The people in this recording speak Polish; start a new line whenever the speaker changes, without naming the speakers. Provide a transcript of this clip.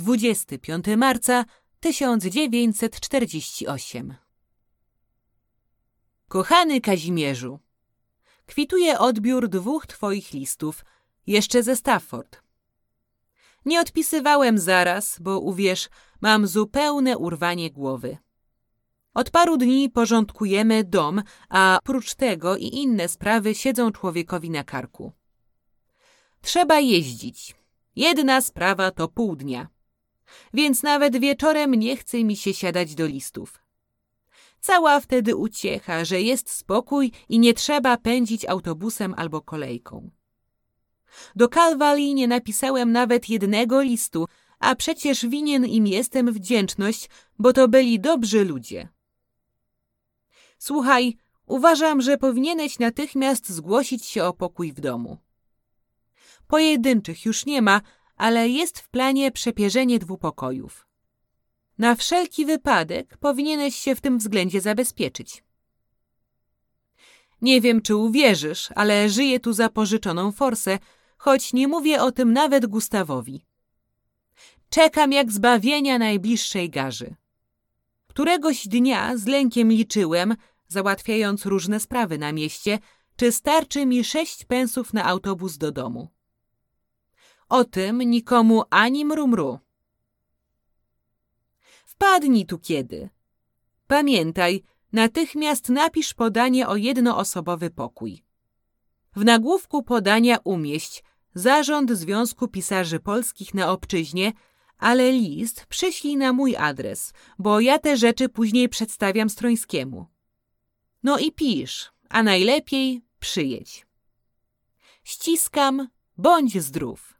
25 marca 1948 Kochany Kazimierzu, kwituje odbiór dwóch twoich listów, jeszcze ze Stafford. Nie odpisywałem zaraz, bo uwierz, mam zupełne urwanie głowy. Od paru dni porządkujemy dom, a prócz tego i inne sprawy siedzą człowiekowi na karku. Trzeba jeździć. Jedna sprawa to pół dnia więc nawet wieczorem nie chce mi się siadać do listów. Cała wtedy uciecha, że jest spokój i nie trzeba pędzić autobusem albo kolejką. Do Calvary nie napisałem nawet jednego listu, a przecież winien im jestem wdzięczność, bo to byli dobrzy ludzie. Słuchaj, uważam, że powinieneś natychmiast zgłosić się o pokój w domu. Pojedynczych już nie ma, ale jest w planie przepierzenie dwupokojów. Na wszelki wypadek powinieneś się w tym względzie zabezpieczyć. Nie wiem, czy uwierzysz, ale żyję tu za pożyczoną forsę, choć nie mówię o tym nawet Gustawowi. Czekam jak zbawienia najbliższej garzy. Któregoś dnia z lękiem liczyłem, załatwiając różne sprawy na mieście, czy starczy mi sześć pensów na autobus do domu. O tym nikomu ani mrumru. Wpadnij tu kiedy. Pamiętaj, natychmiast napisz podanie o jednoosobowy pokój. W nagłówku podania umieść Zarząd Związku Pisarzy Polskich na Obczyźnie, ale list przyślij na mój adres, bo ja te rzeczy później przedstawiam Strońskiemu. No i pisz, a najlepiej przyjedź. Ściskam, bądź zdrów.